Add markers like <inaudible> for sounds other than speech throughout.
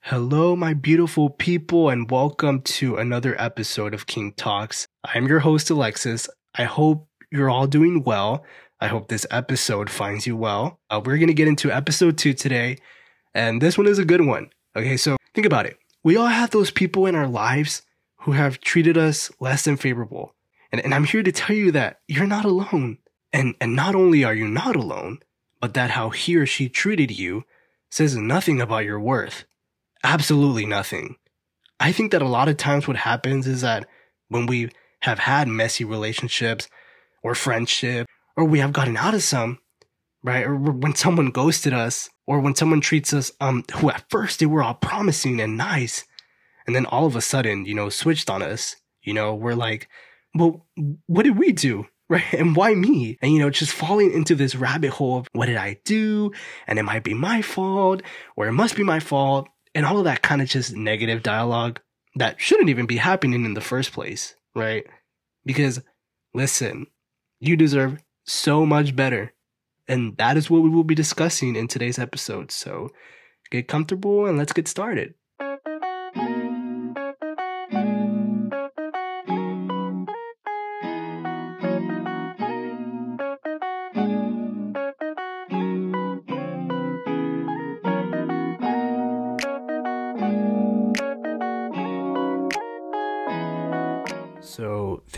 Hello, my beautiful people, and welcome to another episode of King Talks. I'm your host, Alexis. I hope you're all doing well. I hope this episode finds you well. Uh, we're going to get into episode two today, and this one is a good one. Okay, so think about it. We all have those people in our lives who have treated us less than favorable. And, and I'm here to tell you that you're not alone. And, and not only are you not alone, but that how he or she treated you says nothing about your worth. Absolutely nothing. I think that a lot of times what happens is that when we have had messy relationships or friendship, or we have gotten out of some, right? Or when someone ghosted us, or when someone treats us, um, who at first they were all promising and nice, and then all of a sudden, you know, switched on us, you know, we're like, well, what did we do? <laughs> right? And why me? And you know, just falling into this rabbit hole of what did I do? And it might be my fault, or it must be my fault, and all of that kind of just negative dialogue that shouldn't even be happening in the first place, right? Because listen, you deserve so much better. And that is what we will be discussing in today's episode. So get comfortable and let's get started.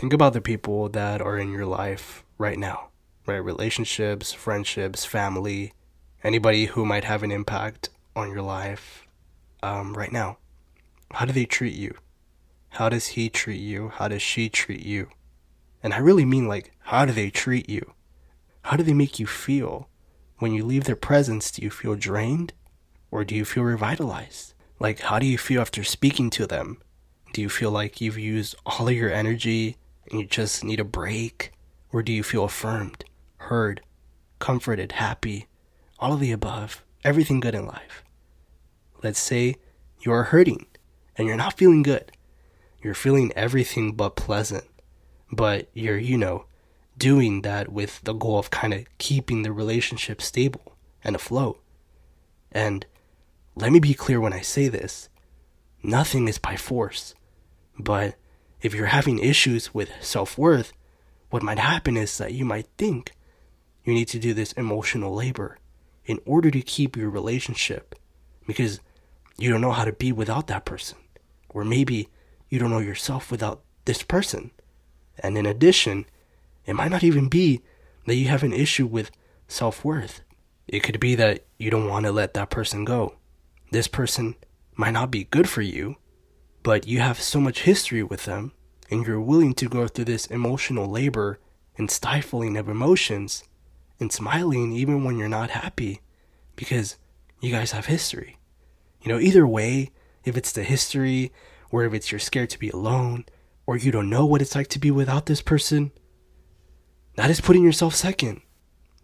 Think about the people that are in your life right now, right? Relationships, friendships, family, anybody who might have an impact on your life um, right now. How do they treat you? How does he treat you? How does she treat you? And I really mean like, how do they treat you? How do they make you feel? When you leave their presence, do you feel drained or do you feel revitalized? Like, how do you feel after speaking to them? Do you feel like you've used all of your energy and you just need a break? Or do you feel affirmed, heard, comforted, happy? All of the above. Everything good in life. Let's say you are hurting and you're not feeling good. You're feeling everything but pleasant. But you're, you know, doing that with the goal of kind of keeping the relationship stable and afloat. And let me be clear when I say this nothing is by force. But if you're having issues with self worth, what might happen is that you might think you need to do this emotional labor in order to keep your relationship because you don't know how to be without that person. Or maybe you don't know yourself without this person. And in addition, it might not even be that you have an issue with self worth. It could be that you don't want to let that person go. This person might not be good for you, but you have so much history with them and you're willing to go through this emotional labor and stifling of emotions and smiling even when you're not happy because you guys have history. You know, either way, if it's the history or if it's you're scared to be alone or you don't know what it's like to be without this person, that is putting yourself second.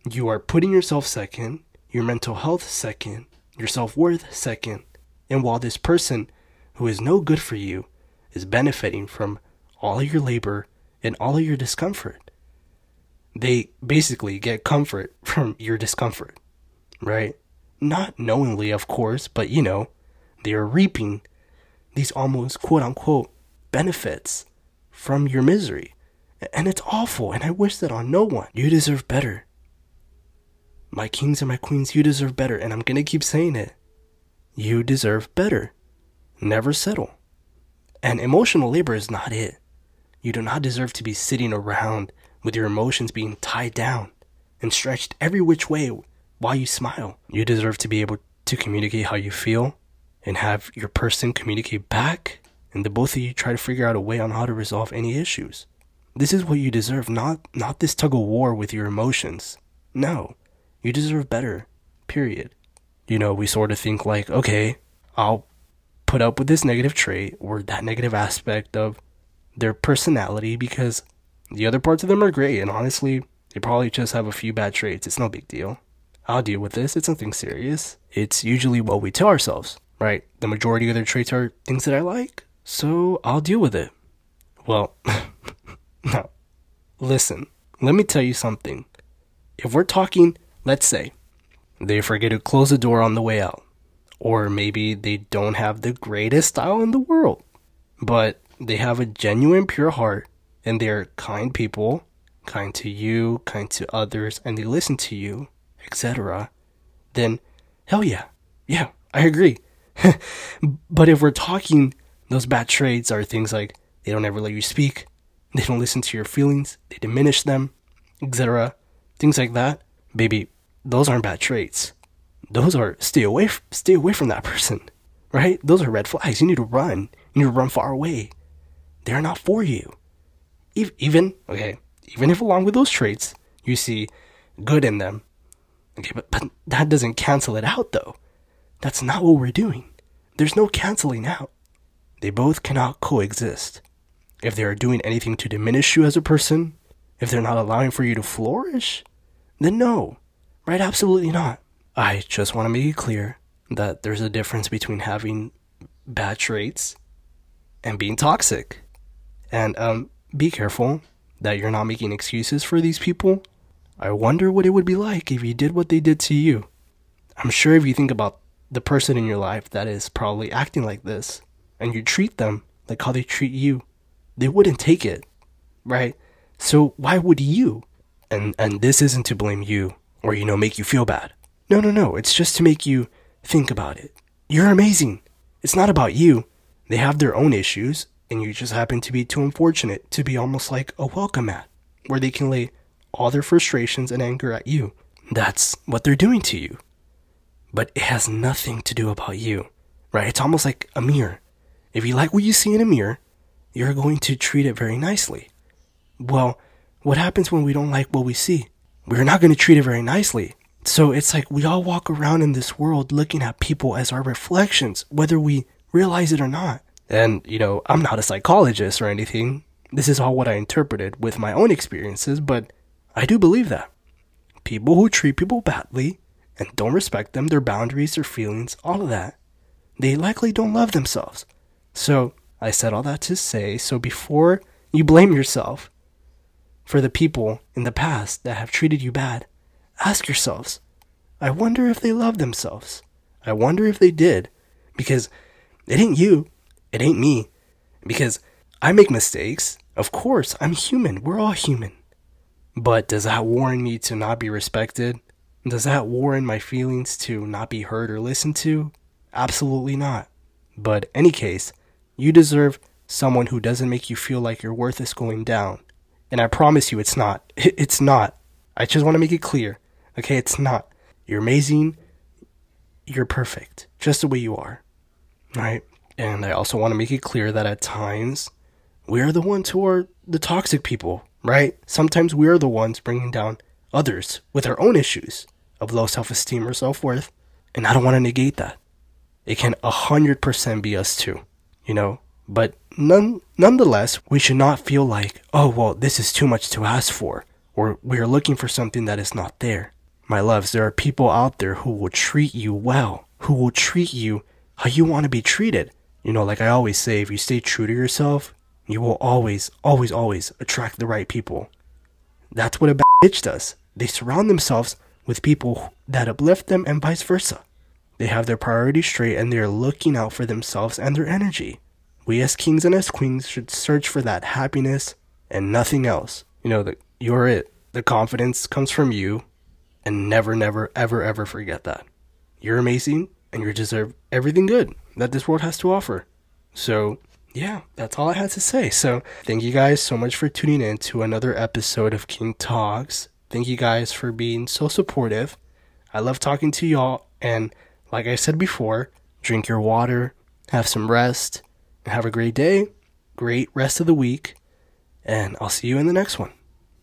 You are putting yourself second, your mental health second, your self worth second. And while this person who is no good for you is benefiting from all your labor and all your discomfort. They basically get comfort <laughs> from your discomfort, right? Not knowingly, of course, but you know, they are reaping these almost quote unquote benefits from your misery. And it's awful, and I wish that on no one. You deserve better. My kings and my queens, you deserve better, and I'm gonna keep saying it. You deserve better. Never settle. And emotional labor is not it. You do not deserve to be sitting around with your emotions being tied down and stretched every which way while you smile. You deserve to be able to communicate how you feel and have your person communicate back, and the both of you try to figure out a way on how to resolve any issues. This is what you deserve, not not this tug of war with your emotions. No. You deserve better. Period. You know, we sort of think like, okay, I'll put up with this negative trait or that negative aspect of their personality because the other parts of them are great and honestly they probably just have a few bad traits. It's no big deal. I'll deal with this. It's nothing serious. It's usually what we tell ourselves right? The majority of their traits are things that i like so i'll deal with it. Well <laughs> no listen let me tell you something. If we're talking let's say they forget to close the door on the way out Or maybe they don't have the greatest style in the world, but they have a genuine, pure heart and they're kind people, kind to you, kind to others, and they listen to you, etc., then hell yeah, yeah, I agree. <laughs> but if we're talking, those bad traits are things like they don't ever let you speak, they don't listen to your feelings, they diminish them, etc., things like that, baby, those aren't bad traits. Those are stay away, stay away from that <laughs> person, right? Those are red flags. You need to run. You need to run far away. They're not for you. Even okay, even if along with those traits you see good in them, okay, but, but that doesn't cancel it out though. That's not what we're doing. There's no canceling out. They both cannot coexist. If they are doing anything to diminish you as a person, if they're not allowing for you to flourish, then no, right? Absolutely not. I just want to make it clear that there's a difference between having bad traits and being toxic. And um, be careful that you're not making excuses for these people. I wonder what it would be like if you did what they did to you. I'm sure if you think about the person in your life that is probably acting like this and you treat them like how they treat you, they wouldn't take it, right? So why would you? And and this isn't to blame you or you know make you feel bad. No, no, no. It's just to make you think about it. You're amazing. It's not about you. They have their own issues and you just happen to be too unfortunate to be almost like a welcome mat where they can lay all their frustrations and anger at you. That's what they're doing to you. But it has nothing to do about you, right? It's almost like a mirror. If you like what you see in a mirror, you're going to treat it very nicely. Well, what happens when we don't like what we see? We're not going to treat it very nicely. So it's like we all walk around in this world looking at people as our reflections, whether we realize it or not. And, you know, I'm not a psychologist or anything. This is all what I interpreted with my own experiences, but I do believe that. People who treat people badly and don't respect them, their boundaries, their feelings, all of that, they likely don't love themselves. So, I said all that to say, so before you blame yourself for the people in the past that have treated you bad, ask yourselves, I wonder if they love themselves. I wonder if they did. Because it ain't you, it ain't me. Because I make mistakes. Of course, I'm human. We're all human. But does that warrant me to not be respected? Does that warrant my feelings to not be heard or listened to? Absolutely not. But any case, you deserve someone who doesn't make you feel like your worth is going down. And I promise you it's not. <laughs> It's not. I just want to make it clear. Okay, it's not. You're amazing. You're perfect, just the way you are. Right? And I also want to make it clear that at times we are the ones who are the toxic people, right? Sometimes we are the ones bringing down others with our own issues of low self esteem or self worth. And I don't want to negate that. It can 100% be us too, you know? But none, nonetheless, we should not feel like, oh, well, this is too much to ask for, or we are looking for something that is not there. My loves, there are people out there who will treat you well, who will treat you how you want to be treated. You know, like I always say, if you stay true to yourself, you will always, always, always attract the right people. That's what a bitch does. They surround themselves with people that uplift them and vice versa. They have their priorities straight and they are looking out for themselves and their energy. We as kings and as queens should search for that happiness and nothing else. You know, that you're it. The confidence comes from you and never, never, ever, ever forget that. You're amazing and you deserve everything good that this world has to offer. So, yeah, that's all I had to say. So, thank you guys so much for tuning in to another episode of King Talks. Thank you guys for being so supportive. I love talking to y'all. And like I said before, drink your water, have some rest, and have a great day, great rest of the week. And I'll see you in the next one.